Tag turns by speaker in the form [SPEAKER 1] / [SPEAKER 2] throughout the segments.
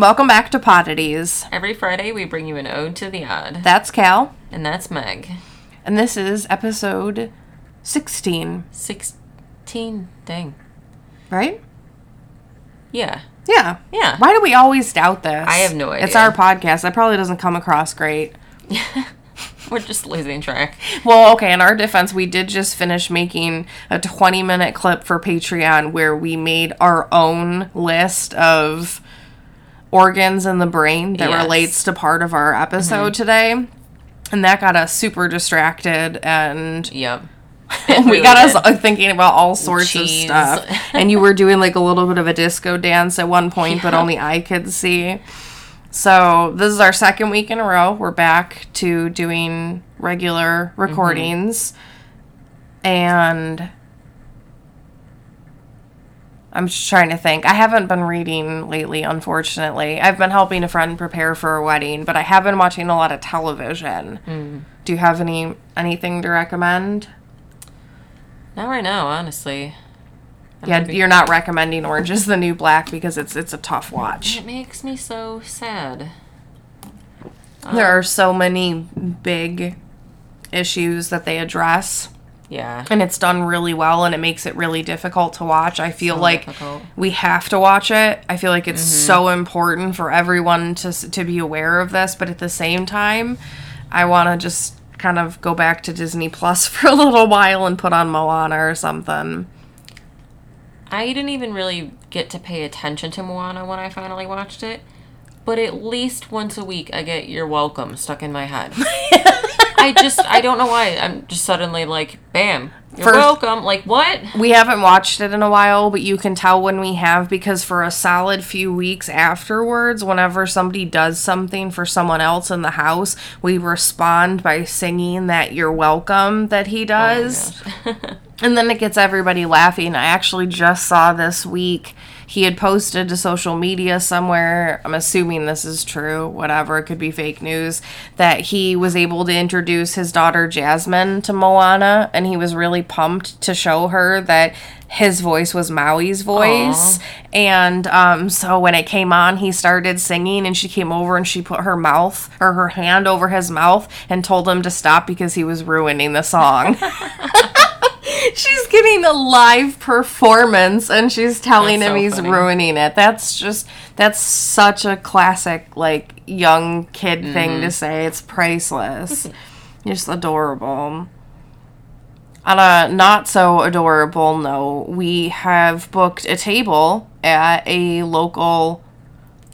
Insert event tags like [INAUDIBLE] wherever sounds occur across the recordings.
[SPEAKER 1] welcome back to Poddities.
[SPEAKER 2] Every Friday, we bring you an ode to the odd.
[SPEAKER 1] That's Cal,
[SPEAKER 2] And that's Meg.
[SPEAKER 1] and this is episode 16,
[SPEAKER 2] 16. Dang.
[SPEAKER 1] right?
[SPEAKER 2] Yeah.
[SPEAKER 1] Yeah.
[SPEAKER 2] Yeah.
[SPEAKER 1] Why do we always doubt this?
[SPEAKER 2] I have no idea.
[SPEAKER 1] It's our podcast. That probably doesn't come across great. [LAUGHS]
[SPEAKER 2] We're just losing track.
[SPEAKER 1] Well, okay, in our defense, we did just finish making a 20 minute clip for Patreon where we made our own list of organs in the brain that
[SPEAKER 2] Yes. Mm-hmm.
[SPEAKER 1] relates to part of our episode today. And that got us super distracted and
[SPEAKER 2] Yep. [LAUGHS]
[SPEAKER 1] we
[SPEAKER 2] really [LAUGHS]
[SPEAKER 1] got us
[SPEAKER 2] did.
[SPEAKER 1] uh, thinking about all sorts
[SPEAKER 2] Cheese.
[SPEAKER 1] of stuff. [LAUGHS] and you were doing like a little bit of a disco dance at one point, but only I could see. So this is our second week in a row. We're back to doing regular
[SPEAKER 2] Mm-hmm.
[SPEAKER 1] recordings. And I'm just trying to think. I haven't been reading lately, unfortunately. I've been helping a friend prepare for a wedding, but I have been watching a lot of television.
[SPEAKER 2] Mm.
[SPEAKER 1] Do you have any anything to recommend?
[SPEAKER 2] Not right now, honestly. I'm
[SPEAKER 1] Yeah,
[SPEAKER 2] be-
[SPEAKER 1] you're not recommending Orange is the New Black because it's it's a tough watch.
[SPEAKER 2] It makes me so sad.
[SPEAKER 1] There are so many big issues that they address
[SPEAKER 2] Yeah.
[SPEAKER 1] and it's done really well and it makes it really difficult to watch. I feel
[SPEAKER 2] So
[SPEAKER 1] like
[SPEAKER 2] difficult.
[SPEAKER 1] we have to watch it. I feel like it's mm-hmm. so important for everyone to to be aware of this, but at the same time, I want to just kind of go back to Disney Plus [LAUGHS] for a little while and put on Moana or something.
[SPEAKER 2] I didn't even really get to pay attention to Moana when I finally watched it. But at least once a week, I get "You're welcome" stuck in my head. [LAUGHS] I just, I don't know why. I'm just suddenly like, bam, you're
[SPEAKER 1] First-
[SPEAKER 2] welcome. Like, what?
[SPEAKER 1] We haven't watched it in a while, but you can tell when we have because for a solid few weeks afterwards, whenever somebody does something for someone else in the house, we respond by singing that you're welcome that he oh does. [LAUGHS] and then it gets everybody laughing. I actually just saw this week he had posted to social media somewhere. I'm assuming this is true, whatever, it could be fake news, that he was able to introduce his daughter Jasmine to Moana and he was really pumped to show her that his voice was Maui's voice. And um, so when it came on, he started singing and she came over and she put her mouth or her hand over his mouth and told him to stop because he was ruining the song. [LAUGHS] [LAUGHS] she's getting a live performance and she's telling
[SPEAKER 2] That's
[SPEAKER 1] him
[SPEAKER 2] so
[SPEAKER 1] he's
[SPEAKER 2] funny.
[SPEAKER 1] ruining it. That's just that's such a classic like young kid thing
[SPEAKER 2] Mm-hmm.
[SPEAKER 1] to say. It's priceless. just adorable. On a not so adorable note, we have booked a table at a local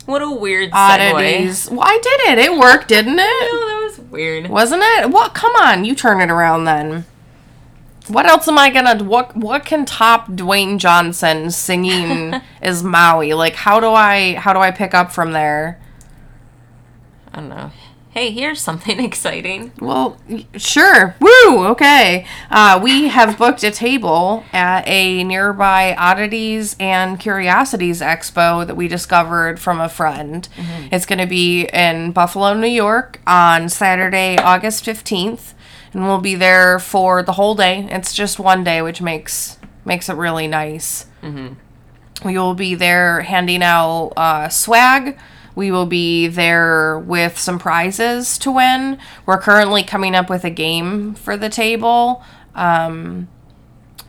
[SPEAKER 2] What a weird segue.
[SPEAKER 1] oddities. Well, I did it. It worked, didn't it? [LAUGHS]
[SPEAKER 2] Oh, that was weird.
[SPEAKER 1] Wasn't it? What? Come on, you turn it around then. What else am I gonna? What What can top Dwayne Johnson singing [LAUGHS] is Maui? Like, how do I how do I pick up from there?
[SPEAKER 2] I don't know. Hey, here's something [LAUGHS] exciting.
[SPEAKER 1] Well, sure. Woo. Okay. Uh, we have booked a table at a nearby oddities and curiosities expo that we discovered from a friend. It's going to be in Buffalo, New York, on Saturday, August fifteenth, and we'll be there for the whole day. It's just one day, which makes makes it really nice. We will be there handing out uh, swag. We will be there with some prizes to win. We're currently coming up with a game for the table um,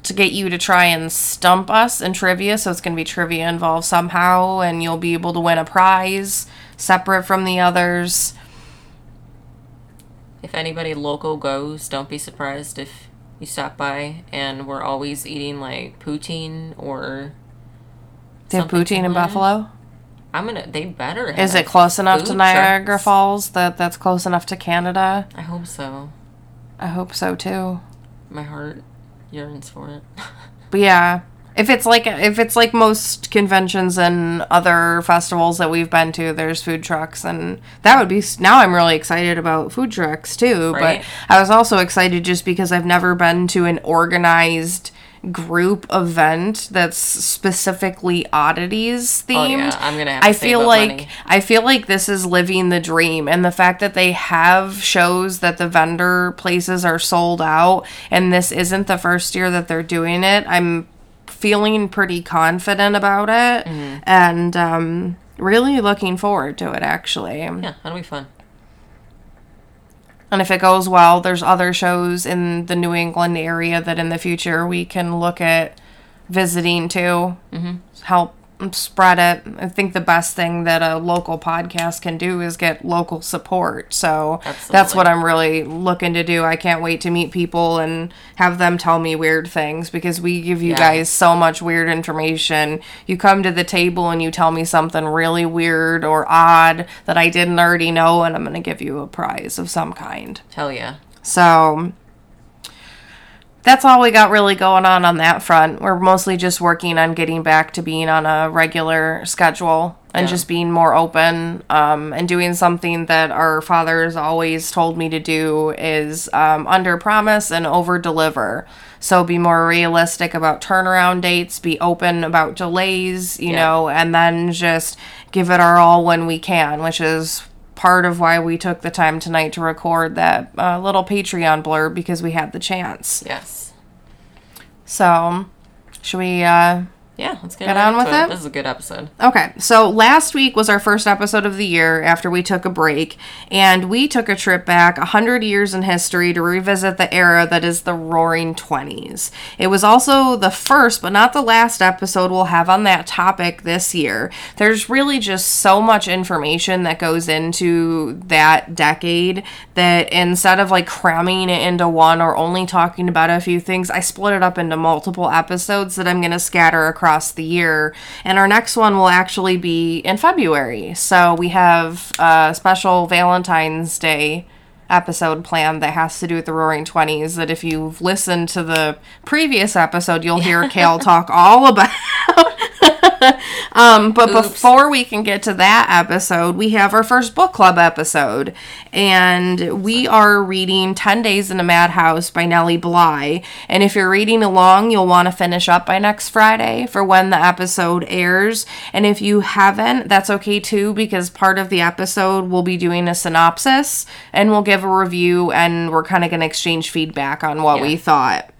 [SPEAKER 1] to get you to try and stump us in trivia. So it's going to be trivia involved somehow, and you'll be able to win a prize separate from the others.
[SPEAKER 2] If anybody local goes, don't be surprised if you stop by and we're always eating like poutine or
[SPEAKER 1] you have poutine in? Buffalo?
[SPEAKER 2] I'm gonna. They better.
[SPEAKER 1] Is it close enough to Niagara
[SPEAKER 2] trucks.
[SPEAKER 1] Falls that that's close enough to Canada?
[SPEAKER 2] I hope so.
[SPEAKER 1] I hope so too.
[SPEAKER 2] My heart yearns for it. [LAUGHS]
[SPEAKER 1] But yeah, If it's like if it's like most conventions and other festivals that we've been to, there's food trucks, and that would be. Now I'm really excited about food trucks too.
[SPEAKER 2] Right.
[SPEAKER 1] But I was also excited just because I've never been to an organized group event that's specifically oddities themed.
[SPEAKER 2] Oh, yeah, I'm gonna
[SPEAKER 1] I feel like
[SPEAKER 2] money.
[SPEAKER 1] I feel like this is living the dream and the fact that they have shows that the vendor places are sold out and this isn't the first year that they're doing it. I'm feeling pretty confident about it
[SPEAKER 2] Mm-hmm.
[SPEAKER 1] and um really looking forward to it actually.
[SPEAKER 2] Yeah, that'll be fun.
[SPEAKER 1] And if it goes well, there's other shows in the New England area that in the future we can look at visiting too. Mm-hmm. Help spread it. I think the best thing that a local podcast can do is get local support. So that's what I'm really looking to do. I can't wait to meet people and have them tell me weird things because we give you
[SPEAKER 2] Yeah.
[SPEAKER 1] guys so much weird information. You come to the table and you tell me something really weird or odd that I didn't already know, and I'm going to give you a prize of some kind.
[SPEAKER 2] Hell yeah.
[SPEAKER 1] So that's all we got really going on on that front. We're mostly just working on getting back to being on a regular schedule and
[SPEAKER 2] Yeah.
[SPEAKER 1] just being more open um, and doing something that our fathers always told me to do is um, under promise and over deliver. So be more realistic about turnaround dates, be open about delays, you
[SPEAKER 2] Yeah.
[SPEAKER 1] know, and then just give it our all when we can, which is part of why we took the time tonight to record that uh, little Patreon blurb because we had the chance.
[SPEAKER 2] Yes.
[SPEAKER 1] So, should we uh,
[SPEAKER 2] Yeah, let's get,
[SPEAKER 1] Get on with it?
[SPEAKER 2] This is a good episode.
[SPEAKER 1] Okay, so last week was our first episode of the year after we took a break, and we took a trip back 100 years in history to revisit the era that is the Roaring Twenties. It was also the first, but not the last episode we'll have on that topic this year. There's really just so much information that goes into that decade that instead of like cramming it into one or only talking about a few things, I split it up into multiple episodes that I'm going to scatter across the year. And our next one will actually be in February. So we have a special Valentine's Day episode planned that has to do with the Roaring Twenties. That if you've listened to the previous episode, you'll hear [LAUGHS] Kale talk all about. [LAUGHS] um, but
[SPEAKER 2] Oops.
[SPEAKER 1] before we can get to that episode, we have our first book club episode, and we are reading Ten Days in a Madhouse by Nellie Bly. And if you're reading along, you'll want to finish up by next Friday for when the episode airs. And if you haven't, that's okay too, because part of the episode we'll be doing a synopsis and we'll give a review, and we're kind of going to exchange feedback on what we thought.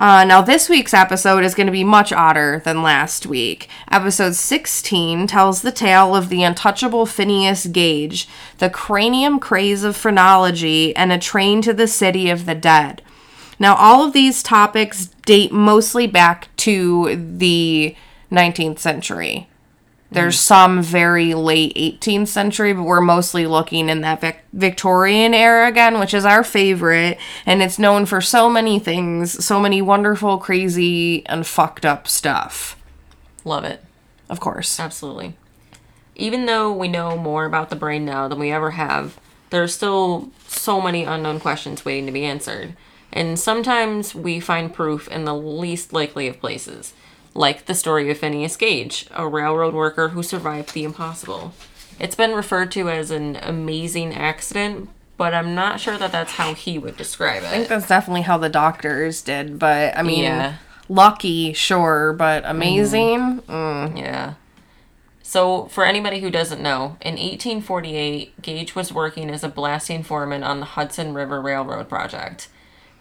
[SPEAKER 1] Uh, now, this week's episode is going to be much odder than last week. Episode 16 tells the tale of the untouchable Phineas Gage, the cranium craze of phrenology, and a train to the city of the dead. Now, all of these topics date mostly back to the 19th century. There's some very late 18th century, but we're mostly looking in that Vic- Victorian era again, which is our favorite. And it's known for so many things, so many wonderful, crazy, and fucked up stuff.
[SPEAKER 2] Love it.
[SPEAKER 1] Of course.
[SPEAKER 2] Absolutely. Even though we know more about the brain now than we ever have, there's still so many unknown questions waiting to be answered. And sometimes we find proof in the least likely of places, like the story of Phineas Gage, a railroad worker who survived the impossible. It's been referred to as an amazing accident, but I'm not sure that that's how he would describe it.
[SPEAKER 1] I think that's definitely how the doctors did, but I mean,
[SPEAKER 2] Yeah.
[SPEAKER 1] lucky, sure, but amazing? Mm.
[SPEAKER 2] Yeah. So, for anybody who doesn't know, in 1848, Gage was working as a blasting foreman on the Hudson River Railroad project.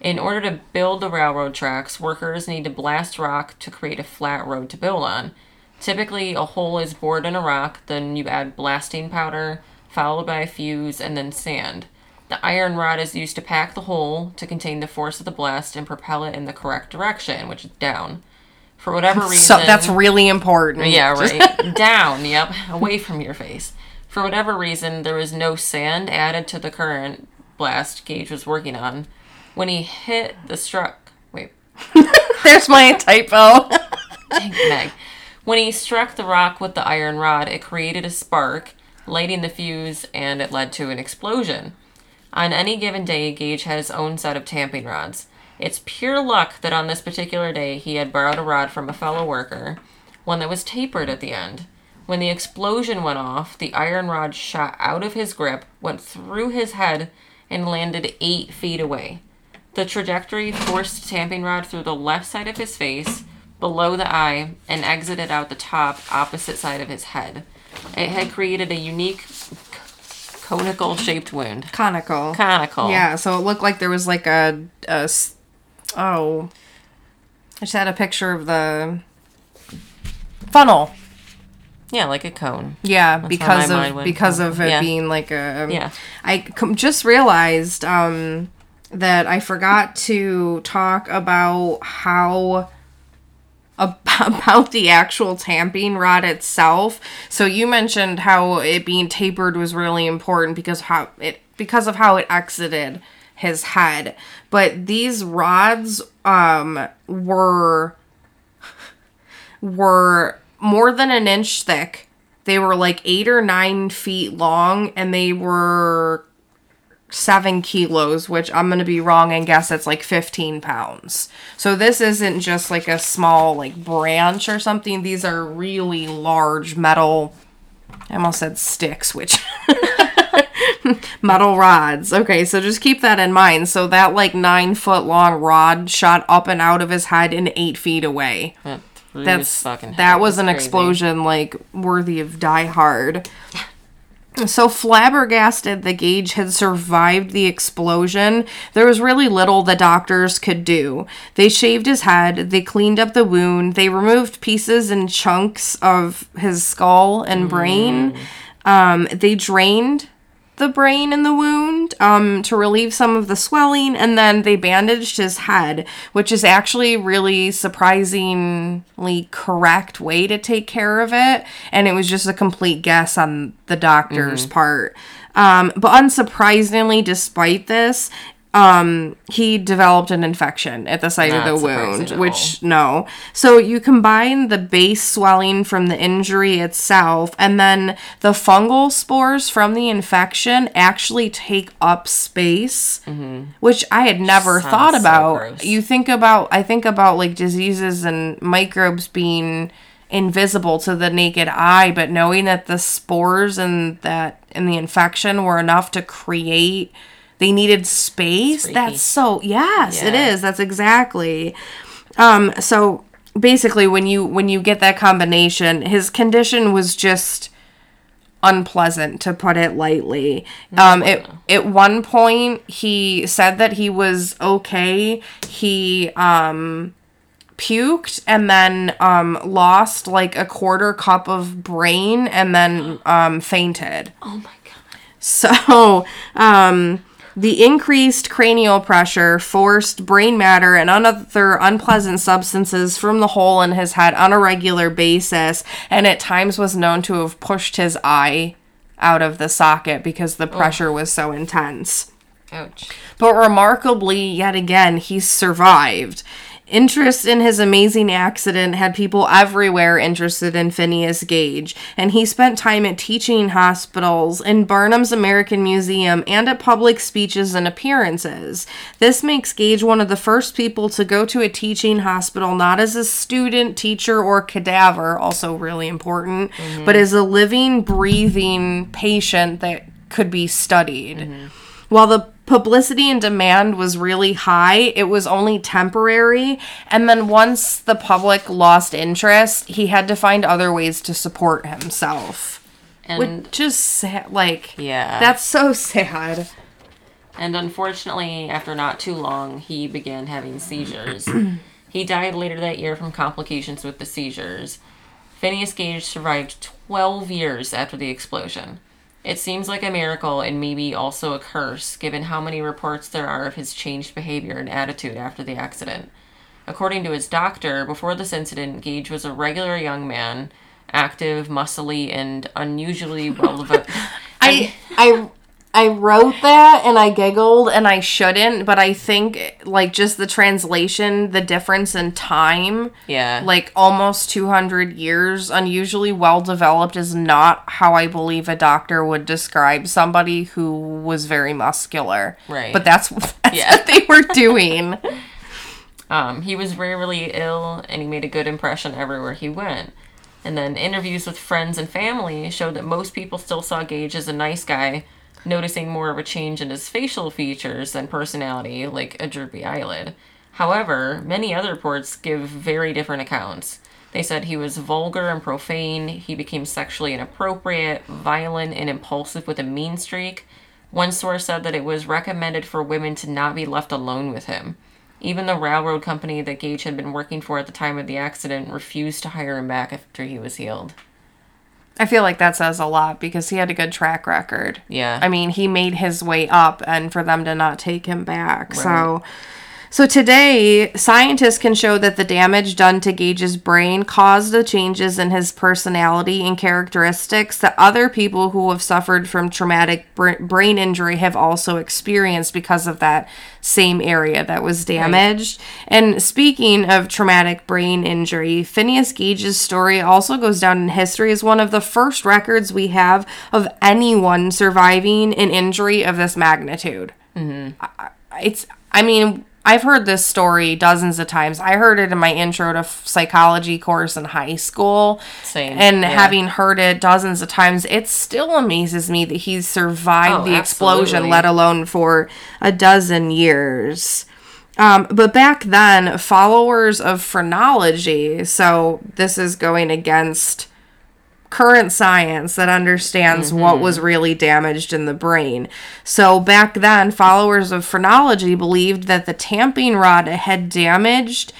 [SPEAKER 2] In order to build the railroad tracks, workers need to blast rock to create a flat road to build on. Typically, a hole is bored in a rock, then you add blasting powder, followed by a fuse, and then sand. The iron rod is used to pack the hole to contain the force of the blast and propel it in the correct direction, which is down. For whatever reason,
[SPEAKER 1] So that's really important.
[SPEAKER 2] yeah, [LAUGHS] right. Down, yep. Away from your face. For whatever reason, there was no sand added to the current blast Gage was working on. When he hit the struck. Wait, [LAUGHS]
[SPEAKER 1] There's my typo.
[SPEAKER 2] dang Meg. When he struck the rock with the iron rod, it created a spark, lighting the fuse, and it led to an explosion. On any given day, Gage had his own set of tamping rods. It's pure luck that on this particular day he had borrowed a rod from a fellow worker, one that was tapered at the end. When the explosion went off, the iron rod shot out of his grip, went through his head, and landed eight feet away. The trajectory forced the tamping rod through the left side of his face, below the eye, and exited out the top, opposite side of his head. It had created a unique conical shaped wound.
[SPEAKER 1] Conical.
[SPEAKER 2] Conical.
[SPEAKER 1] Yeah, so it looked like there was like a, a s- oh, I just had a picture of the funnel.
[SPEAKER 2] Yeah, like a cone.
[SPEAKER 1] Yeah,
[SPEAKER 2] where
[SPEAKER 1] because of because of it
[SPEAKER 2] Yeah.
[SPEAKER 1] being like a
[SPEAKER 2] Yeah.
[SPEAKER 1] I com- just realized um that I forgot to talk about how [LAUGHS] about the actual tamping rod itself. So you mentioned how it being tapered was really important because how it because of how it exited his head. But these rods um were were more than an inch thick. They were like eight or nine feet long, and they were seven kilos, which I'm gonna be wrong and guess it's like 15 pounds. So this isn't just like a small like branch or something. These are really large metal. I almost said sticks, which [LAUGHS] metal rods. Okay, so just keep that in mind. So that like nine foot long rod shot up and out of his head and eight feet away. That's
[SPEAKER 2] fucking
[SPEAKER 1] that was an
[SPEAKER 2] crazy.
[SPEAKER 1] explosion like worthy of Die Hard. So flabbergasted the Gage had survived the explosion, there was really little the doctors could do. They shaved his head, they cleaned up the wound, they removed pieces and chunks of his skull and brain. Um, they drained the brain in the wound um, to relieve some of the swelling, and then they bandaged his head, which is actually really surprisingly correct way to take care of it. And it was just a complete guess on the doctor's part. Um, but unsurprisingly, despite this, um, he developed an infection at the site
[SPEAKER 2] Not
[SPEAKER 1] of the wound, which no. So you combine the base swelling from the injury itself and then the fungal spores from the infection actually take up space, which I had never
[SPEAKER 2] Sounds
[SPEAKER 1] thought about.
[SPEAKER 2] gross.
[SPEAKER 1] you think about I think about like diseases and microbes being invisible to the naked eye, but knowing that the spores and that and the infection were enough to create they needed space. That's so yes, it
[SPEAKER 2] Yeah.
[SPEAKER 1] is. That's exactly. Um so basically when you when you get that combination, his condition was just unpleasant to put it lightly. Um it, at one point he said that he was okay. He um puked and then um lost like a quarter cup of brain and then um fainted.
[SPEAKER 2] Oh my god.
[SPEAKER 1] So, um, the increased cranial pressure forced brain matter and other unpleasant substances from the hole in his head on a regular basis, and at times was known to have pushed his eye out of the socket because the pressure was so intense.
[SPEAKER 2] Ouch.
[SPEAKER 1] But remarkably, yet again, he survived. Interest in his amazing accident had people everywhere interested in Phineas Gage, and he spent time at teaching hospitals, in Barnum's American Museum, and at public speeches and appearances. This makes Gage one of the first people to go to a teaching hospital not as a student, teacher, or cadaver, also really important, mm-hmm. but as a living, breathing patient that could be studied. Mm-hmm. While the publicity and demand was really high, it was only temporary. And then once the public lost interest, he had to find other ways to support himself.
[SPEAKER 2] And
[SPEAKER 1] Which is sad. Like,
[SPEAKER 2] yeah.
[SPEAKER 1] that's so sad.
[SPEAKER 2] And unfortunately, after not too long, he began having seizures. [CLEARS THROAT] he died later that year from complications with the seizures. Phineas Gage survived 12 years after the explosion. It seems like a miracle and maybe also a curse, given how many reports there are of his changed behavior and attitude after the accident. According to his doctor, before this incident, Gage was a regular young man, active, muscly, and unusually [LAUGHS] well developed.
[SPEAKER 1] I, I, I wrote that and I giggled and I shouldn't, but I think, like, just the translation, the difference in time.
[SPEAKER 2] yeah.
[SPEAKER 1] like almost 200 years unusually well developed is not how i believe a doctor would describe somebody who was very muscular
[SPEAKER 2] Right.
[SPEAKER 1] but that's, [LAUGHS] that's
[SPEAKER 2] Yeah.
[SPEAKER 1] what they were doing [LAUGHS]
[SPEAKER 2] Um, he was rarely ill, and he made a good impression everywhere he went. And then interviews with friends and family showed that most people still saw Gage as a nice guy, noticing more of a change in his facial features than personality, like a droopy eyelid. However, many other reports give very different accounts. They said he was vulgar and profane, he became sexually inappropriate, violent, and impulsive with a mean streak. One source said that it was recommended for women to not be left alone with him. Even the railroad company that Gage had been working for at the time of the accident refused to hire him back after he was healed.
[SPEAKER 1] I feel like that says a lot because he had a good track record.
[SPEAKER 2] Yeah.
[SPEAKER 1] I mean, he made his way up, and for them to not take him back. So, so today, scientists can show that the damage done to Gage's brain caused the changes in his personality and characteristics that other people who have suffered from traumatic br- brain injury have also experienced because of that same area that was damaged. And speaking of traumatic brain injury, Phineas Gage's story also goes down in history as one of the first records we have of anyone surviving an injury of this magnitude. Mm-hmm. It's, I mean, I've heard this story dozens of times. I heard it in my intro to psychology course in high school.
[SPEAKER 2] Same,
[SPEAKER 1] And
[SPEAKER 2] yeah.
[SPEAKER 1] having heard it dozens of times, it still amazes me that he's survived
[SPEAKER 2] Oh,
[SPEAKER 1] the explosion,
[SPEAKER 2] absolutely.
[SPEAKER 1] let alone for a dozen years. Um, but back then, followers of phrenology, so this is going against current science that understands what mm-hmm. was really damaged in the brain. So back then, followers of phrenology believed that the tamping rod had damaged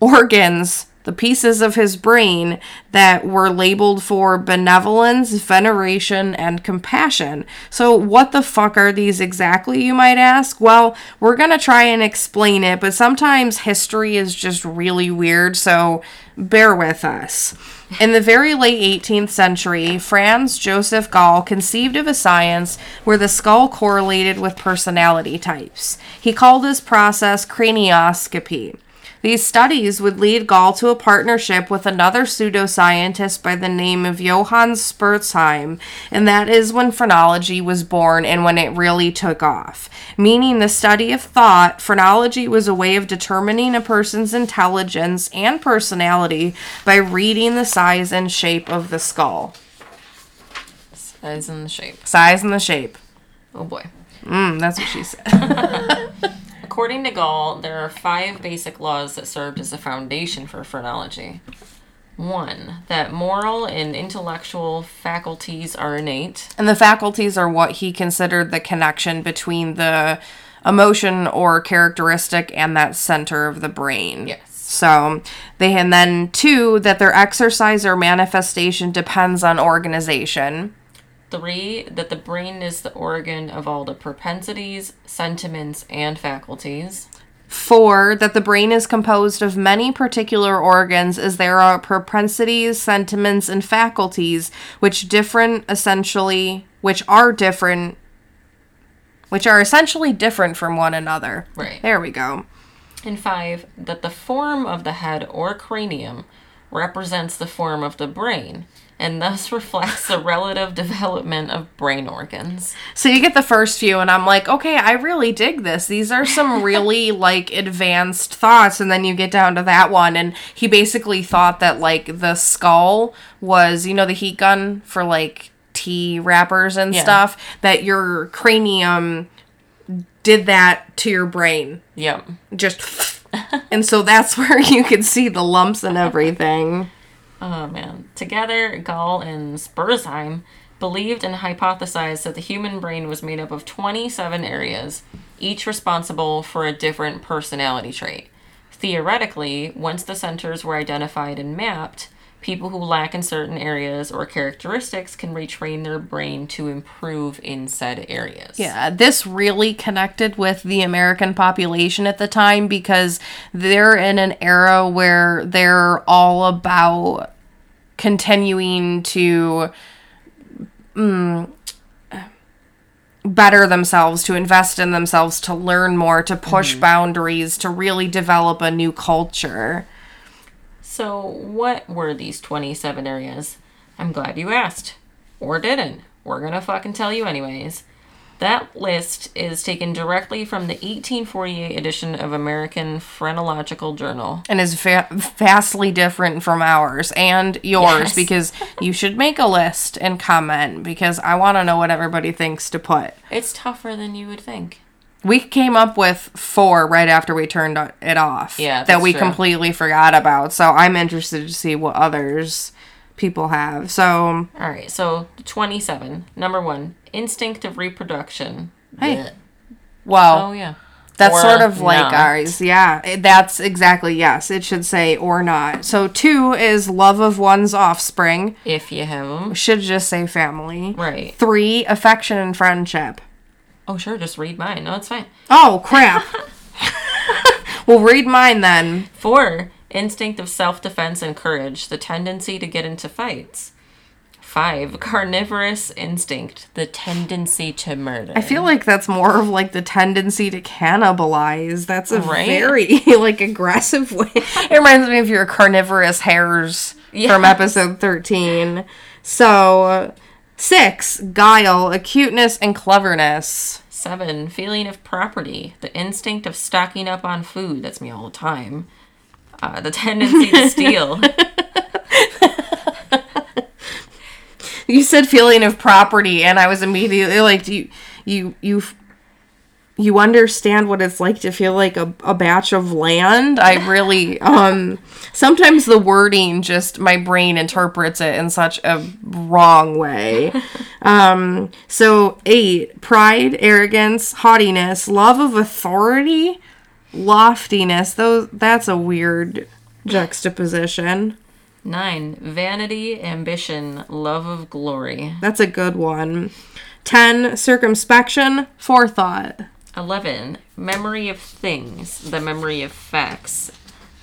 [SPEAKER 1] organs, the pieces of his brain that were labeled for benevolence, veneration, and compassion. So, what the fuck are these exactly, you might ask? Well, we're gonna try and explain it, but sometimes history is just really weird, so bear with us. In the very late 18th century, Franz Joseph Gall conceived of a science where the skull correlated with personality types. He called this process cranioscopy. These studies would lead Gall to a partnership with another pseudoscientist by the name of Johann Spurzheim, and that is when phrenology was born and when it really took off. Meaning the study of thought, phrenology was a way of determining a person's intelligence and personality by reading the size and shape of the skull.
[SPEAKER 2] Size and the shape.
[SPEAKER 1] Size and the shape.
[SPEAKER 2] Oh boy.
[SPEAKER 1] Mm, that's what she said. [LAUGHS]
[SPEAKER 2] According to Gall, there are five basic laws that served as a foundation for phrenology. One, that moral and intellectual faculties are innate.
[SPEAKER 1] And the faculties are what he considered the connection between the emotion or characteristic and that center of the brain.
[SPEAKER 2] Yes.
[SPEAKER 1] So they and then two that their exercise or manifestation depends on organization.
[SPEAKER 2] Three, that the brain is the organ of all the propensities, sentiments, and faculties.
[SPEAKER 1] Four, that the brain is composed of many particular organs as there are propensities, sentiments, and faculties which different essentially which are different which are essentially different from one another.
[SPEAKER 2] Right.
[SPEAKER 1] There we go.
[SPEAKER 2] And five, that the form of the head or cranium represents the form of the brain and thus [LAUGHS] reflects the relative development of brain organs.
[SPEAKER 1] So you get the first few, and I'm like, okay, I really dig this. These are some [LAUGHS] really like advanced thoughts. And then you get down to that one, and he basically thought that like the skull was, you know, the heat gun for like tea wrappers and
[SPEAKER 2] Yeah.
[SPEAKER 1] stuff, that your cranium did that to your brain.
[SPEAKER 2] Yep.
[SPEAKER 1] Just. [LAUGHS] and so that's where you could see the lumps and everything.
[SPEAKER 2] Oh man. Together, Gall and Spurzheim believed and hypothesized that the human brain was made up of 27 areas, each responsible for a different personality trait. Theoretically, once the centers were identified and mapped, people who lack in certain areas or characteristics can retrain their brain to improve in said areas.
[SPEAKER 1] Yeah, this really connected with the American population at the time because they're in an era where they're all about continuing to mm, better themselves, to invest in themselves, to learn more, to push boundaries, to really develop a new culture.
[SPEAKER 2] So, what were these 27 areas? I'm glad you asked. Or didn't. We're gonna fucking tell you anyways. That list is taken directly from the 1848 edition of American Phrenological Journal.
[SPEAKER 1] and is va- vastly different from ours and yours
[SPEAKER 2] Yes. [LAUGHS]
[SPEAKER 1] because you should make a list and comment because I want to know what everybody thinks to put.
[SPEAKER 2] It's tougher than you would think.
[SPEAKER 1] We came up with four right after we turned it off.
[SPEAKER 2] Yeah,
[SPEAKER 1] that we
[SPEAKER 2] true.
[SPEAKER 1] completely forgot about. So I'm interested to see what others people have. So
[SPEAKER 2] All right, so 27. Number one, instinct of reproduction.
[SPEAKER 1] Hey.
[SPEAKER 2] Blech.
[SPEAKER 1] well,
[SPEAKER 2] Oh, yeah.
[SPEAKER 1] That's
[SPEAKER 2] Or
[SPEAKER 1] sort of like
[SPEAKER 2] not.
[SPEAKER 1] ours. Yeah, that's exactly yes. It should say or not. So two is love of one's offspring.
[SPEAKER 2] If you have them.
[SPEAKER 1] Should just say family.
[SPEAKER 2] Right.
[SPEAKER 1] Three, affection and friendship.
[SPEAKER 2] Oh, sure, just read mine. No, it's fine.
[SPEAKER 1] Oh crap. [LAUGHS] well, read mine then.
[SPEAKER 2] Four, instinct of self defense and courage, the tendency to get into fights. Five, carnivorous instinct, the tendency to murder.
[SPEAKER 1] I feel like that's more of like the tendency to cannibalize. That's a
[SPEAKER 2] Right?
[SPEAKER 1] very [LAUGHS] like aggressive way. It reminds me of your carnivorous hares from episode 13. So, six, guile, acuteness, and cleverness.
[SPEAKER 2] Seven, feeling of property, the instinct of stocking up on food. That's me all the time. Uh, the tendency to steal. [LAUGHS] [LAUGHS]
[SPEAKER 1] You said feeling of property, and I was immediately like, do you, you, you, you understand what it's like to feel like a, a batch of land? I really, [LAUGHS] um, sometimes the wording just, my brain interprets it in such a wrong way. [LAUGHS] Um, so eight, pride, arrogance, haughtiness, love of authority, loftiness. Those, that's a weird juxtaposition.
[SPEAKER 2] Nine, vanity, ambition, love of glory.
[SPEAKER 1] That's a good one. 10. Circumspection, forethought.
[SPEAKER 2] 11. Memory of things, the memory of facts.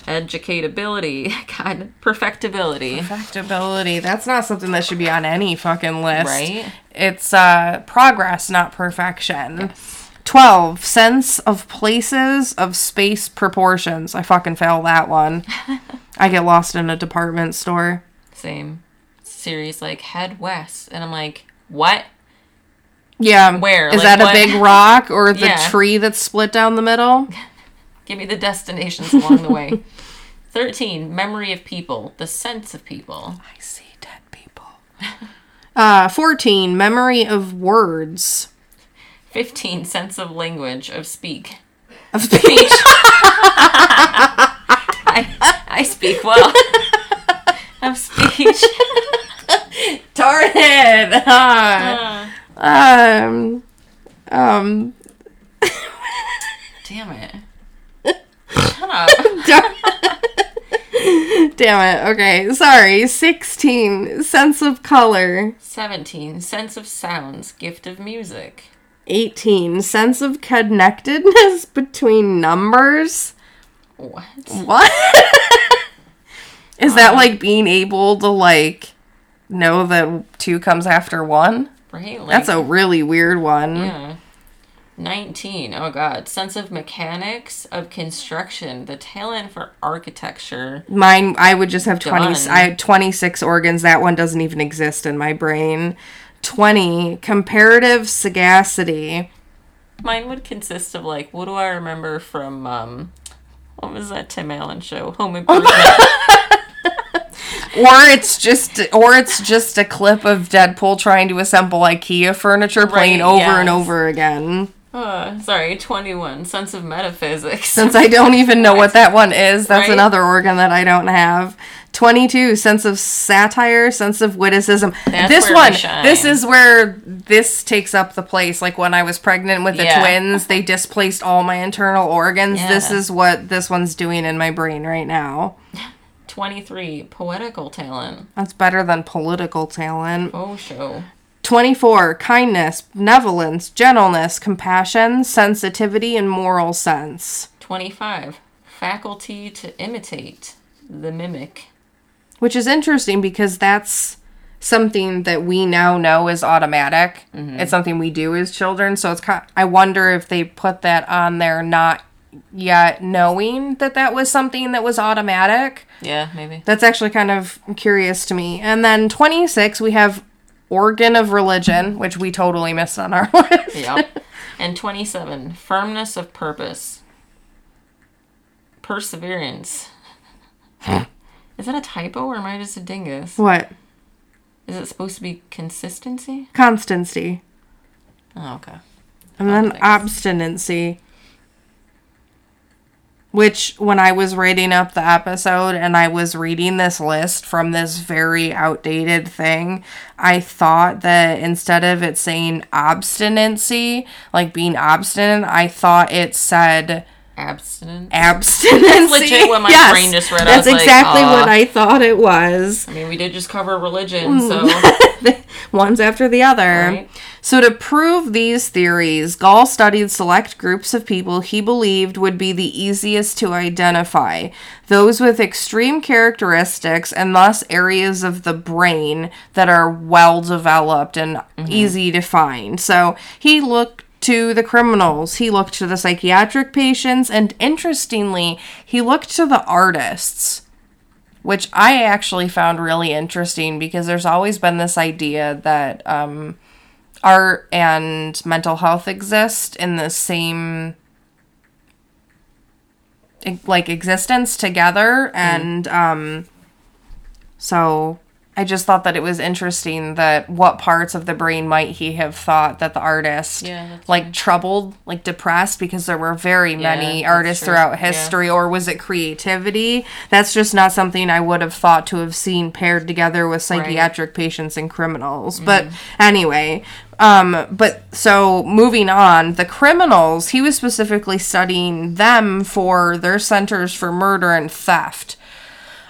[SPEAKER 2] Educatability, [LAUGHS] God, perfectibility.
[SPEAKER 1] Perfectibility. That's not something that should be on any fucking list.
[SPEAKER 2] Right?
[SPEAKER 1] It's uh, progress, not perfection. 12. Sense of places, of space proportions. I fucking fail that one. [LAUGHS] I get lost in a department store.
[SPEAKER 2] Same. Siri's like head west. And I'm like, what?
[SPEAKER 1] Yeah.
[SPEAKER 2] Where?
[SPEAKER 1] Is
[SPEAKER 2] Like,
[SPEAKER 1] that a big rock or the
[SPEAKER 2] Yeah.
[SPEAKER 1] tree that's split down the middle? [LAUGHS]
[SPEAKER 2] Give me the destinations along the way. [LAUGHS] 13. Memory of people, the sense of people.
[SPEAKER 1] I see dead people. [LAUGHS] Uh, 14. Memory of words.
[SPEAKER 2] 15. Sense of language, of speak.
[SPEAKER 1] Of speech.
[SPEAKER 2] I, I speak well. of speech.
[SPEAKER 1] Darn it.
[SPEAKER 2] Uh,
[SPEAKER 1] um, um, [LAUGHS]
[SPEAKER 2] damn it. Shut up. [LAUGHS]
[SPEAKER 1] damn it. Okay, sorry. 16. Sense of color.
[SPEAKER 2] 17. Sense of sounds, gift of music.
[SPEAKER 1] 18. Sense of connectedness [LAUGHS] between numbers.
[SPEAKER 2] What?
[SPEAKER 1] What? Is that like being able to like know that two comes after one?
[SPEAKER 2] Right? Like,
[SPEAKER 1] That's a really weird one.
[SPEAKER 2] Yeah. 19. Oh god. Sense of mechanics, of construction, the talent for architecture.
[SPEAKER 1] Mine, I would just have 20.
[SPEAKER 2] Done.
[SPEAKER 1] I had 26 organs. That one doesn't even exist in my brain. 20. Comparative sagacity.
[SPEAKER 2] Mine would consist of like, what do I remember from, um, what was that Tim Allen show? Home [LAUGHS] Improvement.
[SPEAKER 1] Or it's just or it's just a clip of Deadpool trying to assemble IKEA furniture playing
[SPEAKER 2] Right,
[SPEAKER 1] over and over again.
[SPEAKER 2] uh, sorry, 21. Sense of metaphysics.
[SPEAKER 1] Since I don't even know what that one is, that's
[SPEAKER 2] Right.
[SPEAKER 1] another organ that I don't have. 22 sense of satire, sense of witticism.
[SPEAKER 2] That's
[SPEAKER 1] this one, this is where this takes up the place. Like when I was pregnant with the
[SPEAKER 2] Yeah.
[SPEAKER 1] twins, they displaced all my internal organs. This is what this one's doing in my brain right now.
[SPEAKER 2] 23. Poetical talent.
[SPEAKER 1] That's better than political talent.
[SPEAKER 2] Oh, show.
[SPEAKER 1] 24 kindness benevolence gentleness compassion sensitivity and moral sense
[SPEAKER 2] 25. Faculty to imitate. The mimic.
[SPEAKER 1] which is interesting because that's something that we now know is automatic mm-hmm. it's something we do as children so it's kind i wonder if they put that on there not yet knowing that that was something that was automatic
[SPEAKER 2] Yeah, maybe.
[SPEAKER 1] that's actually kind of curious to me and then 26 we have organ of religion, which we totally missed on our [LAUGHS] list.
[SPEAKER 2] Yep. And 27, firmness of purpose. Perseverance. Is that a typo or am I just a dingus?
[SPEAKER 1] What?
[SPEAKER 2] Is it supposed to be consistency?
[SPEAKER 1] Constancy.
[SPEAKER 2] Oh, okay.
[SPEAKER 1] And then obstinacy. Which, when I was writing up the episode and I was reading this list from this very outdated thing, I thought that instead of it saying obstinacy, like being obstinate, I thought it said
[SPEAKER 2] Abstinence.
[SPEAKER 1] abstinency.
[SPEAKER 2] That's legit what my brain just read. I
[SPEAKER 1] That's
[SPEAKER 2] was like,
[SPEAKER 1] exactly
[SPEAKER 2] uh,
[SPEAKER 1] what I thought it was.
[SPEAKER 2] I mean, we did just cover religion, so. [LAUGHS]
[SPEAKER 1] One's after the other.
[SPEAKER 2] Right.
[SPEAKER 1] So, to prove these theories, Gall studied select groups of people he believed would be the easiest to identify, those with extreme characteristics and thus areas of the brain that are well developed and easy to find. So, he looked to the criminals, he looked to the psychiatric patients, and interestingly, he looked to the artists which I actually found really interesting because there's always been this idea that um, art and mental health exist in the same like existence together and um so I just thought that it was interesting that what parts of the brain might he have thought that the artist
[SPEAKER 2] Yeah,
[SPEAKER 1] like troubled, like depressed because there were very many
[SPEAKER 2] that's
[SPEAKER 1] artists
[SPEAKER 2] true.
[SPEAKER 1] throughout
[SPEAKER 2] Yeah.
[SPEAKER 1] history or was it creativity? That's just not something I would have thought to have seen paired together with psychiatric patients and criminals. But anyway, um but so moving on, the criminals, he was specifically studying them for their centers for murder and theft.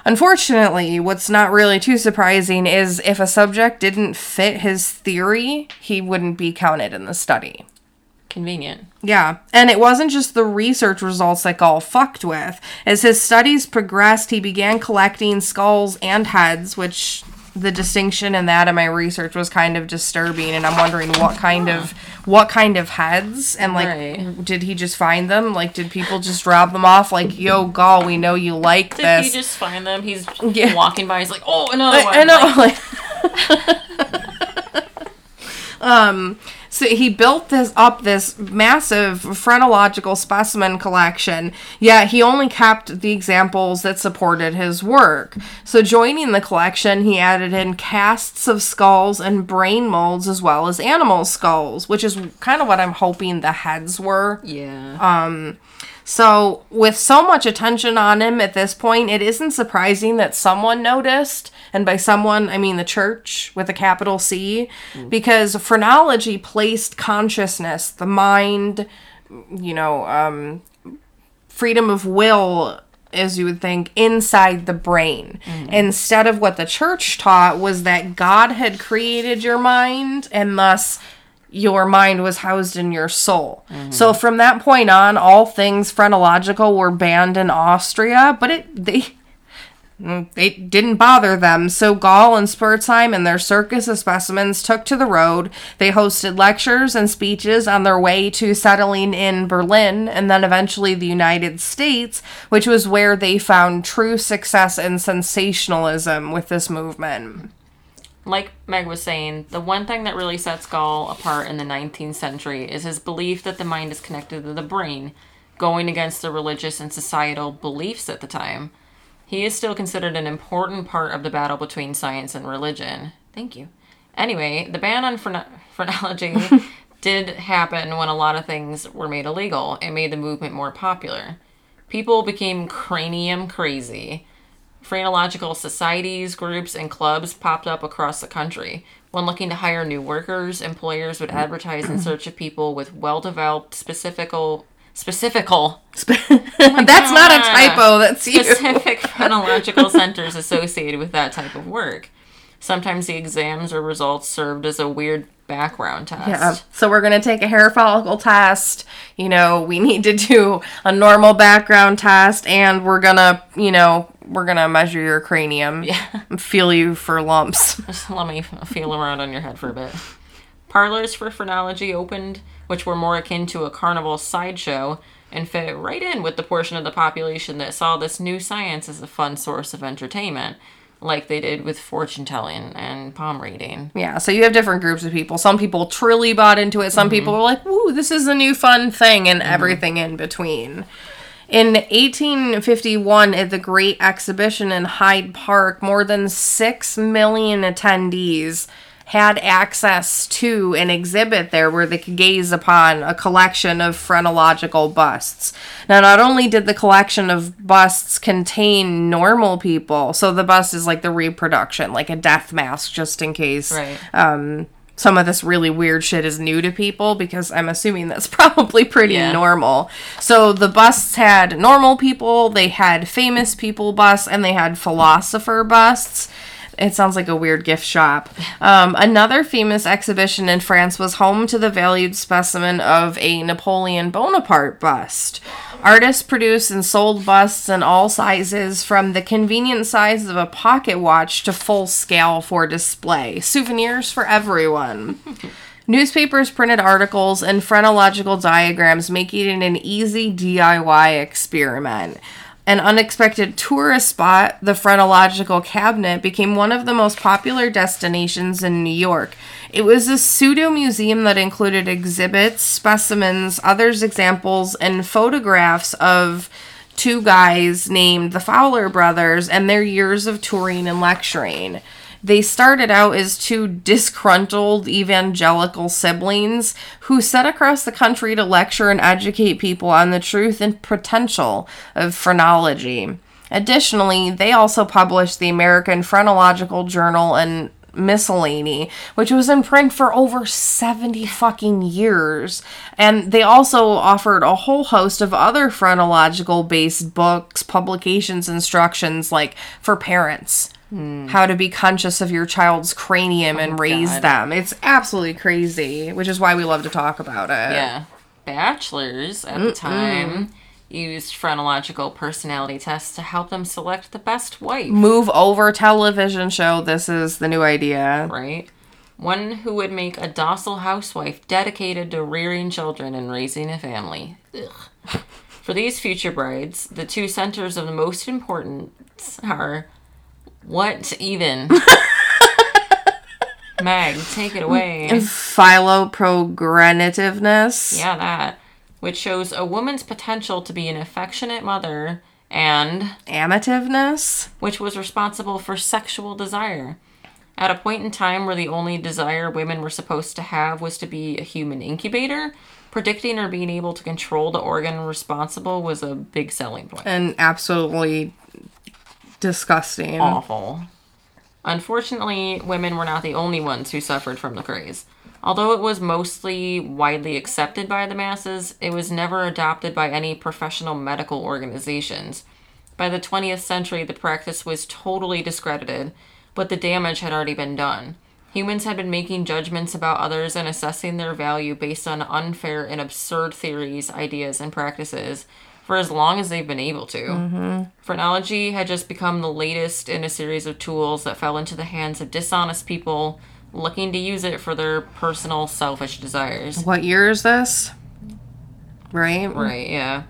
[SPEAKER 1] Unfortunately, what's not really too surprising is if a subject didn't fit his theory, he wouldn't be counted in the study.
[SPEAKER 2] Convenient.
[SPEAKER 1] Yeah, and it wasn't just the research results that Gall fucked with. As his studies progressed, he began collecting skulls and heads, which the distinction in that in my research was kind of disturbing and I'm wondering what kind of what kind of heads and like
[SPEAKER 2] Right.
[SPEAKER 1] did he just find them? Like did people just drop them off like, "Yo, Gall, we know you like
[SPEAKER 2] Did
[SPEAKER 1] this."
[SPEAKER 2] he just find them? He's
[SPEAKER 1] Yeah.
[SPEAKER 2] walking by. He's like, oh, another one.
[SPEAKER 1] I, I know.
[SPEAKER 2] Like,
[SPEAKER 1] Like, [LAUGHS] [LAUGHS] um, so he built this up this massive phrenological specimen collection. Yet he only kept the examples that supported his work. So joining the collection, he added in casts of skulls and brain molds as well as animal skulls, which is kind of what I'm hoping the heads were.
[SPEAKER 2] yeah. Um.
[SPEAKER 1] So, with so much attention on him at this point, it isn't surprising that someone noticed, and by someone, I mean the church with a capital C, because phrenology placed consciousness, the mind, you know, um, freedom of will, as you would think, inside the brain. Instead of what the church taught was that God had created your mind, and thus your mind was housed in your soul. So from that point on, all things phrenological were banned in Austria, but it they mm, it didn't bother them. So Gall and Spurzheim and their circus of specimens took to the road. They hosted lectures and speeches on their way to settling in Berlin and then eventually the United States, which was where they found true success and sensationalism with this movement.
[SPEAKER 2] like Meg was saying, the one thing that really sets Gall apart in the 19th century is his belief that the mind is connected to the brain, going against the religious and societal beliefs at the time. He is still considered an important part of the battle between science and religion. Thank you. Anyway, the ban on phrenology phrenology [LAUGHS] did happen when a lot of things were made illegal. It made the movement more popular. People became cranium crazy. Phrenological societies, groups, and clubs popped up across the country. When looking to hire new workers, employers would advertise in search of people with well-developed, specifical, specifical, [LAUGHS]
[SPEAKER 1] That's not a typo, that's you.
[SPEAKER 2] specific phrenological centers associated with that type of work. Sometimes the exams or results served as a weird background test.
[SPEAKER 1] Yeah. So we're gonna take a hair follicle test. You know, we need to do a normal background test, and we're gonna, you know, we're gonna measure your cranium.
[SPEAKER 2] Yeah.
[SPEAKER 1] Feel you for lumps.
[SPEAKER 2] Just let me feel around on your head for a bit. Parlors for phrenology opened, which were more akin to a carnival sideshow and fit right in with the portion of the population that saw this new science as a fun source of entertainment. like they did with fortune telling and palm reading.
[SPEAKER 1] Yeah, so you have different groups of people. Some people truly bought into it. Some mm-hmm. people were like, "Woo, this is a new fun thing," and mm-hmm. everything in between. In 1851, at the Great Exhibition in Hyde Park, more than 6 million attendees had access to an exhibit there where they could gaze upon a collection of phrenological busts. Now, not only did the collection of busts contain normal people, so the bust is like the reproduction, like a death mask, just in case
[SPEAKER 2] Right.
[SPEAKER 1] um, some of this really weird shit is new to people because I'm assuming that's [LAUGHS] probably pretty
[SPEAKER 2] Yeah.
[SPEAKER 1] normal. So the busts had normal people, they had famous people busts, and they had philosopher busts. It sounds like a weird gift shop. Um, another famous exhibition in France was home to the valued specimen of a Napoleon Bonaparte bust. Artists produced and sold busts in all sizes, from the convenient size of a pocket watch to full scale for display. Souvenirs for everyone. [LAUGHS] Newspapers printed articles and phrenological diagrams, making it an easy DIY experiment. An unexpected tourist spot, the Phrenological Cabinet became one of the most popular destinations in New York. It was a pseudo museum that included exhibits, specimens, others examples, and photographs of two guys named the Fowler brothers and their years of touring and lecturing. They started out as two disgruntled evangelical siblings who set across the country to lecture and educate people on the truth and potential of phrenology. Additionally, they also published the American Phrenological Journal and Miscellany, which was in print for over 70 fucking years. And they also offered a whole host of other phrenological based books, publications, instructions like for parents. Hmm. How to be conscious of your child's cranium and oh, raise
[SPEAKER 2] God.
[SPEAKER 1] them. It's absolutely crazy, which is why we love to talk about it.
[SPEAKER 2] Yeah. Bachelors at the time used phrenological personality tests to help them select the best wife,
[SPEAKER 1] Move over television show. This is the new idea.
[SPEAKER 2] right? One who would make a docile housewife dedicated to rearing children and raising a family. Ugh. [LAUGHS] For these future brides, the two centers of the most importance are what even? [LAUGHS] Meg, take it away.
[SPEAKER 1] Philoprogenitiveness.
[SPEAKER 2] Yeah, that. Which shows a woman's potential to be an affectionate mother and
[SPEAKER 1] Amativeness.
[SPEAKER 2] which was responsible for sexual desire. At a point in time where the only desire women were supposed to have was to be a human incubator, predicting or being able to control the organ responsible was a big selling point.
[SPEAKER 1] and absolutely disgusting.
[SPEAKER 2] awful. Unfortunately, women were not the only ones who suffered from the craze. Although it was mostly widely accepted by the masses, it was never adopted by any professional medical organizations. By the 20th century, the practice was totally discredited, but the damage had already been done. Humans had been making judgments about others and assessing their value based on unfair and absurd theories, ideas, and practices for as long as they've been able to. Phrenology had just become the latest in a series of tools that fell into the hands of dishonest people looking to use it for their personal selfish desires.
[SPEAKER 1] What year is this? Right?
[SPEAKER 2] Right, yeah.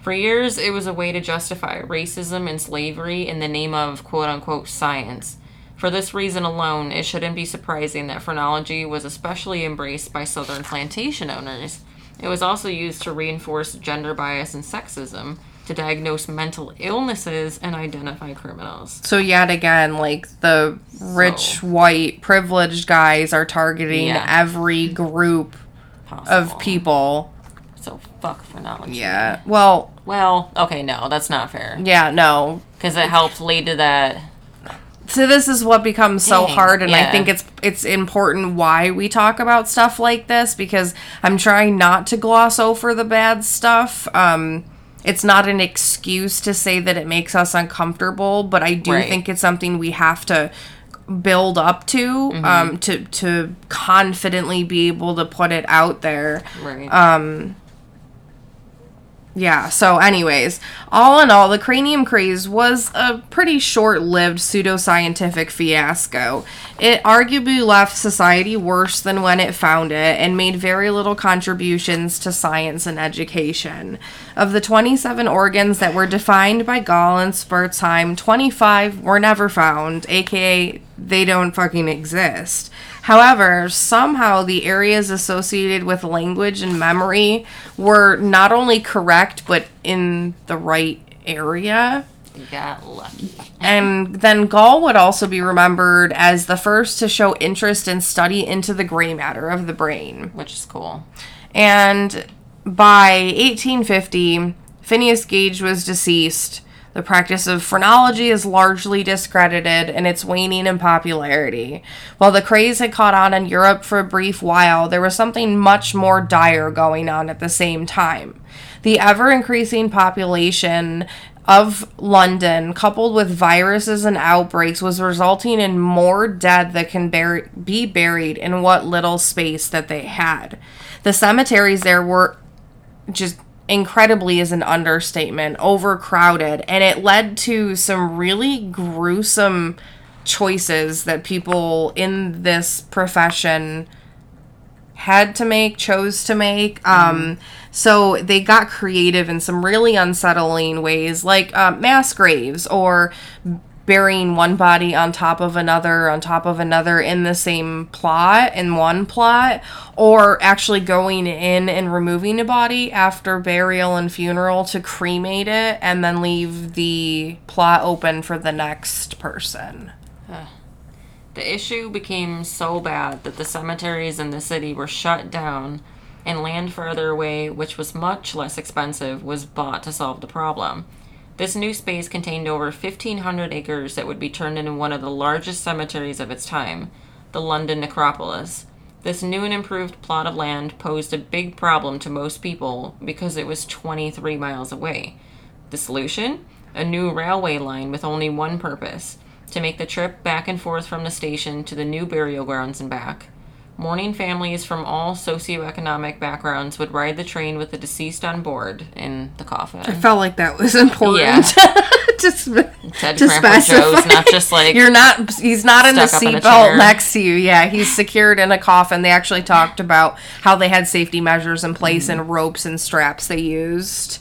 [SPEAKER 2] For years, it was a way to justify racism and slavery in the name of quote unquote science. For this reason alone, it shouldn't be surprising that phrenology was especially embraced by southern plantation owners. It was also used to reinforce gender bias and sexism, to diagnose mental illnesses and identify criminals.
[SPEAKER 1] So yet again, like the rich
[SPEAKER 2] So-
[SPEAKER 1] white privileged guys are targeting
[SPEAKER 2] Yeah.
[SPEAKER 1] every group
[SPEAKER 2] Possible.
[SPEAKER 1] of people.
[SPEAKER 2] So fuck phrenology.
[SPEAKER 1] Yeah. Well,
[SPEAKER 2] Well, okay, no, that's not fair.
[SPEAKER 1] yeah, no.
[SPEAKER 2] Because it helped lead to that.
[SPEAKER 1] So this is what becomes so
[SPEAKER 2] Dang,
[SPEAKER 1] hard and I think it's it's important why we talk about stuff like this because I'm trying not to gloss over the bad stuff. Um it's not an excuse to say that it makes us uncomfortable, but I do
[SPEAKER 2] Right.
[SPEAKER 1] think it's something we have to build up to
[SPEAKER 2] Mm-hmm.
[SPEAKER 1] um to to confidently be able to put it out there.
[SPEAKER 2] Right.
[SPEAKER 1] Um, Yeah, so, anyways, all in all, the cranium craze was a pretty short lived pseudoscientific fiasco. It arguably left society worse than when it found it and made very little contributions to science and education. Of the 27 organs that were defined by Gall and Spurzheim, 25 were never found, aka they don't fucking exist. However, somehow the areas associated with language and memory were not only correct, but in the right area.
[SPEAKER 2] You got lucky.
[SPEAKER 1] And then Gall would also be remembered as the first to show interest and study into the gray matter of the brain.
[SPEAKER 2] Which is cool.
[SPEAKER 1] And by 1850, Phineas Gage was deceased. The practice of phrenology is largely discredited and it's waning in popularity. While the craze had caught on in Europe for a brief while, there was something much more dire going on at the same time. The ever increasing population of London, coupled with viruses and outbreaks, was resulting in more dead that can bur- be buried in what little space that they had. The cemeteries there were just incredibly is an understatement, overcrowded, and it led to some really gruesome choices that people in this profession had to make, chose to make. Um, so they got creative in some really unsettling ways, like uh, mass graves or burying one body on top of another on top of another in the same plot in one plot or actually going in and removing a body after burial and funeral to cremate it and then leave the plot open for the next person
[SPEAKER 2] The issue became so bad that the cemeteries in the city were shut down and land further away, which was much less expensive, was bought to solve the problem. This new space contained over 1,500 acres that would be turned into one of the largest cemeteries of its time, the London Necropolis. This new and improved plot of land posed a big problem to most people because it was 23 miles away. The solution? A new railway line with only one purpose to make the trip back and forth from the station to the new burial grounds and back. Mourning families from all socioeconomic backgrounds would ride the train with the deceased on board in the coffin.
[SPEAKER 1] I felt like that was [LAUGHS] important.
[SPEAKER 2] Yeah. [LAUGHS]
[SPEAKER 1] sp-
[SPEAKER 2] Ted
[SPEAKER 1] to
[SPEAKER 2] Grandpa Joe's not just like
[SPEAKER 1] You're not. He's not in a
[SPEAKER 2] stuck up in a
[SPEAKER 1] seatbelt next to you. Yeah, he's secured in a coffin. They actually talked about how they had safety measures in place
[SPEAKER 2] Mm-hmm.
[SPEAKER 1] and ropes and straps they used.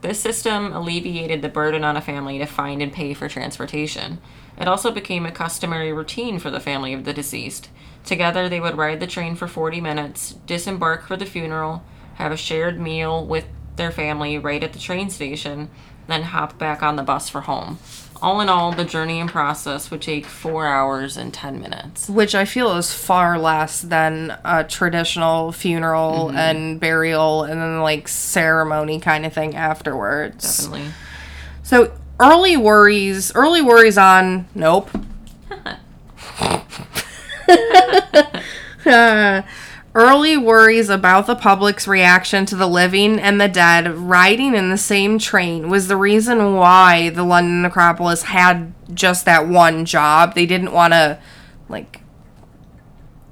[SPEAKER 2] This system alleviated the burden on a family to find and pay for transportation. It also became a customary routine for the family of the deceased. Together, they would ride the train for 40 minutes, disembark for the funeral, have a shared meal with their family right at the train station, then hop back on the bus for home. All in all, the journey and process would take four hours and 10 minutes.
[SPEAKER 1] Which I feel is far less than a traditional funeral
[SPEAKER 2] Mm-hmm.
[SPEAKER 1] and burial and then like ceremony kind of thing afterwards.
[SPEAKER 2] Definitely.
[SPEAKER 1] So early worries, early worries on nope. Uh, [LAUGHS] early worries about the public's reaction to the living and the dead riding in the same train was the reason why the London Necropolis had just that one job. They didn't want to like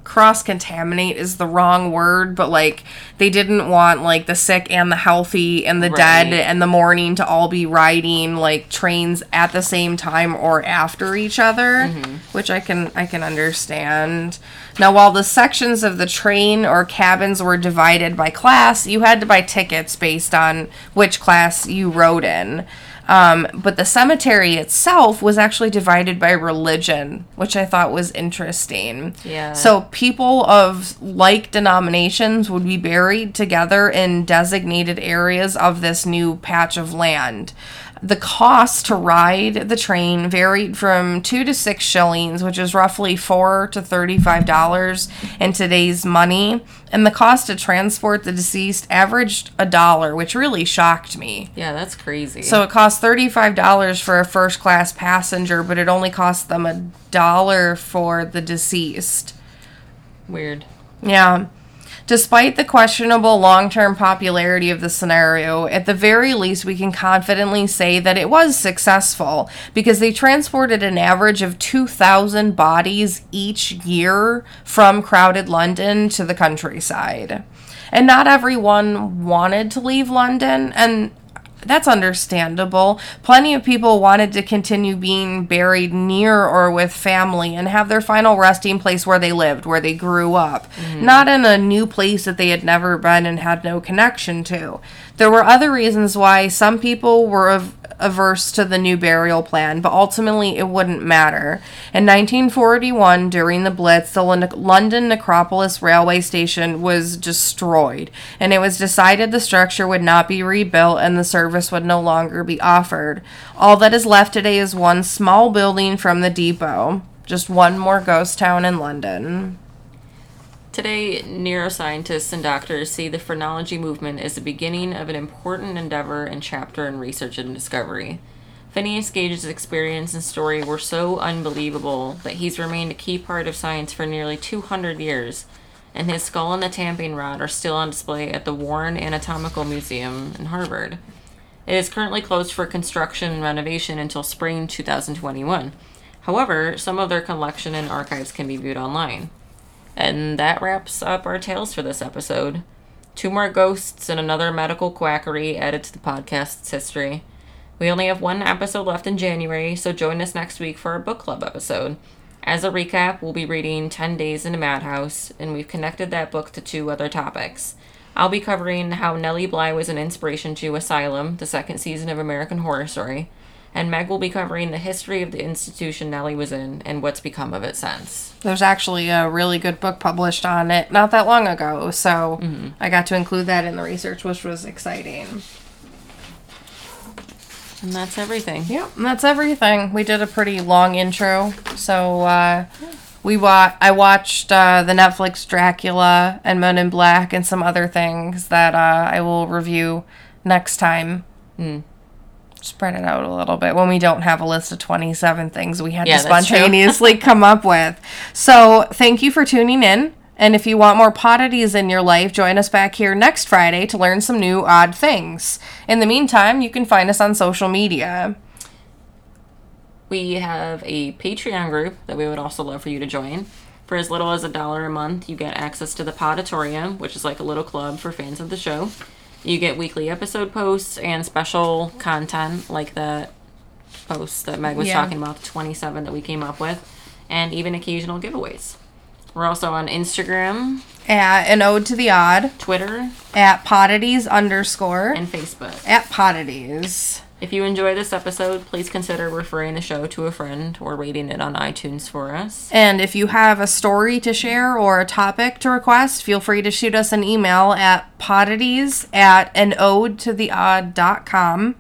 [SPEAKER 1] cross contaminate is the wrong word, but like they didn't want like the sick and the healthy and the dead and the mourning to all be riding like trains at the same time or after each other, mm-hmm. which I can I can understand. Now, while the sections of the train or cabins were divided by class, you had to buy tickets based on which class you rode in. Um, but the cemetery itself was actually divided by religion, which I thought was interesting.
[SPEAKER 2] Yeah.
[SPEAKER 1] So people of like denominations would be buried together in designated areas of this new patch of land. The cost to ride the train varied from two to six shillings, which is roughly four to thirty-five dollars in today's money, and the cost to transport the deceased averaged a dollar, which really shocked me.
[SPEAKER 2] Yeah, that's crazy.
[SPEAKER 1] So it cost thirty-five dollars for a first-class passenger, but it only cost them a dollar for the deceased.
[SPEAKER 2] weird.
[SPEAKER 1] Yeah. Despite the questionable long term popularity of the scenario, at the very least, we can confidently say that it was successful because they transported an average of 2,000 bodies each year from crowded London to the countryside. And not everyone wanted to leave London, and that's understandable. Plenty of people wanted to continue being buried near or with family and have their final resting place where they lived, where they grew up, mm-hmm. not in a new place that they had never been and had no connection to. There were other reasons why some people were of averse to the new burial plan, but ultimately it wouldn't matter. In 1941, during the Blitz, the London Necropolis railway station was destroyed, and it was decided the structure would not be rebuilt and the service would no longer be offered. All that is left today is one small building from the depot. Just one more ghost town in London.
[SPEAKER 2] Today, neuroscientists and doctors see the phrenology movement as the beginning of an important endeavor and chapter in research and discovery. Phineas Gage's experience and story were so unbelievable that he's remained a key part of science for nearly 200 years, and his skull and the tamping rod are still on display at the Warren Anatomical Museum in Harvard. It is currently closed for construction and renovation until spring 2021. However, some of their collection and archives can be viewed online. And that wraps up our tales for this episode. Two more ghosts and another medical quackery added to the podcast's history. We only have one episode left in January, so join us next week for our book club episode. As a recap, we'll be reading 10 Days in a Madhouse, and we've connected that book to two other topics. I'll be covering how Nellie Bly was an inspiration to Asylum, the second season of American Horror Story, and Meg will be covering the history of the institution Nellie was in and what's become of it since.
[SPEAKER 1] There's actually a really good book published on it not that long ago, so mm-hmm. I got to include that in the research, which was exciting.
[SPEAKER 2] And that's everything.
[SPEAKER 1] Yep, that's everything. We did a pretty long intro, so uh, we wa- I watched uh, the Netflix Dracula and Men in Black and some other things that uh, I will review next time. Mm spread it out a little bit when we don't have a list of 27 things we had yeah, to spontaneously [LAUGHS] come up with. So, thank you for tuning in. And if you want more poddities in your life, join us back here next Friday to learn some new odd things. In the meantime, you can find us on social media.
[SPEAKER 2] We have a Patreon group that we would also love for you to join. For as little as a dollar a month, you get access to the Podatorium, which is like a little club for fans of the show. You get weekly episode posts and special content like the post that Meg was yeah. talking about, the 27 that we came up with, and even occasional giveaways. We're also on Instagram.
[SPEAKER 1] At an ode to the odd.
[SPEAKER 2] Twitter.
[SPEAKER 1] At Poddities underscore.
[SPEAKER 2] And Facebook.
[SPEAKER 1] At Poddities.
[SPEAKER 2] If you enjoy this episode, please consider referring the show to a friend or rating it on iTunes for us.
[SPEAKER 1] And if you have a story to share or a topic to request, feel free to shoot us an email at poddities at an ode to the odd.com.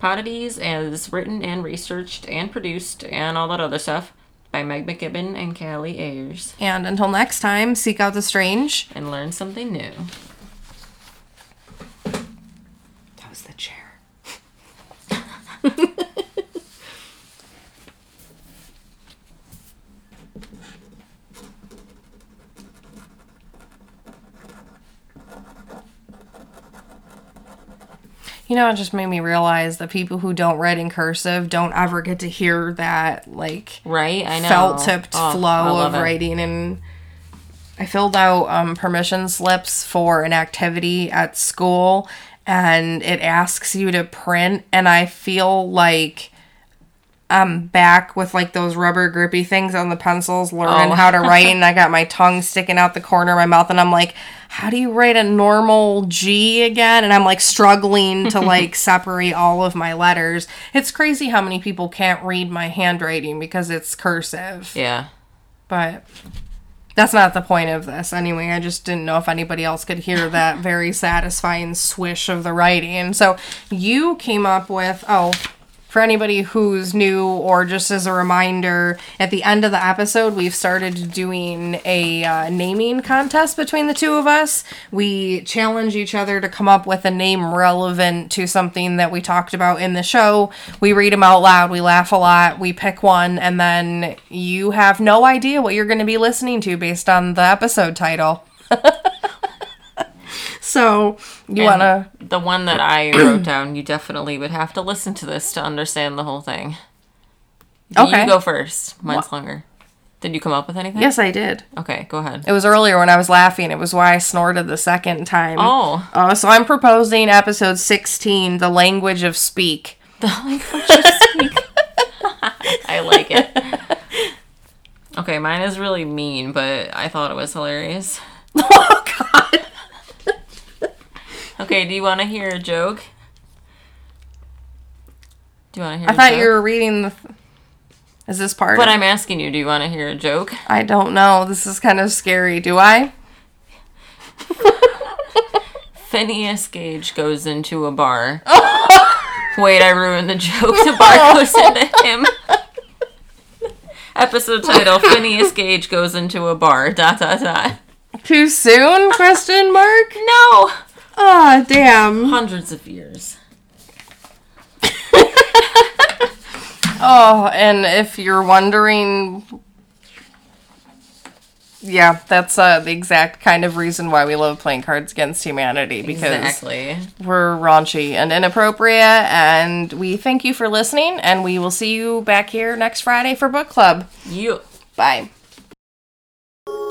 [SPEAKER 2] Poddities is written and researched and produced and all that other stuff by Meg McKibben and Callie Ayers.
[SPEAKER 1] And until next time, seek out the strange
[SPEAKER 2] and learn something new. [LAUGHS]
[SPEAKER 1] You know, it just made me realize that people who don't write in cursive don't ever get to hear that like
[SPEAKER 2] right. I know
[SPEAKER 1] felt tipped oh, flow of it. writing and. I filled out um, permission slips for an activity at school, and it asks you to print, and I feel like I'm back with like those rubber grippy things on the pencils, learning oh. how to [LAUGHS] write, and I got my tongue sticking out the corner of my mouth, and I'm like, how do you write a normal G again? And I'm like struggling to [LAUGHS] like separate all of my letters. It's crazy how many people can't read my handwriting because it's cursive.
[SPEAKER 2] Yeah.
[SPEAKER 1] But that's not the point of this anyway. I just didn't know if anybody else could hear [LAUGHS] that very satisfying swish of the writing. So you came up with, oh, for anybody who's new or just as a reminder, at the end of the episode, we've started doing a uh, naming contest between the two of us. We challenge each other to come up with a name relevant to something that we talked about in the show. We read them out loud, we laugh a lot, we pick one, and then you have no idea what you're going to be listening to based on the episode title. [LAUGHS]
[SPEAKER 3] so
[SPEAKER 1] You want to.
[SPEAKER 2] The one that I [CLEARS THROAT] wrote down, you definitely would have to listen to this to understand the whole thing.
[SPEAKER 1] Okay.
[SPEAKER 2] You go first. Mine's longer. Did you come up with anything?
[SPEAKER 1] Yes, I did.
[SPEAKER 2] Okay, go ahead.
[SPEAKER 1] It was earlier when I was laughing. It was why I snorted the second time.
[SPEAKER 2] Oh.
[SPEAKER 1] Uh, so I'm proposing episode 16, The Language of Speak.
[SPEAKER 2] The language of speak. [LAUGHS] I like it. [LAUGHS] Okay, mine is really mean, but I thought it was hilarious.
[SPEAKER 1] oh, God.
[SPEAKER 2] Okay, do you want to hear a joke? Do you want to hear?
[SPEAKER 1] I thought
[SPEAKER 2] joke?
[SPEAKER 1] you were reading the. Is this part?
[SPEAKER 2] But I'm asking you, do you want to hear a joke?
[SPEAKER 1] I don't know. This is kind of scary. Do I? [LAUGHS]
[SPEAKER 2] Phineas Gage goes into a bar. [LAUGHS] Wait, I ruined the joke. The bar goes [LAUGHS] into him. Episode title: Phineas Gage goes into a bar. Dot dot dot.
[SPEAKER 1] Too soon? Question mark.
[SPEAKER 2] No,
[SPEAKER 3] oh damn.
[SPEAKER 2] hundreds of years.
[SPEAKER 1] Oh, and if you're wondering, yeah, that's uh, the exact kind of reason why we love playing Cards Against Humanity because
[SPEAKER 2] Exactly.
[SPEAKER 1] we're raunchy and inappropriate. And we thank you for listening, and we will see you back here next Friday for book club.
[SPEAKER 2] You.
[SPEAKER 1] Bye.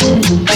[SPEAKER 1] What?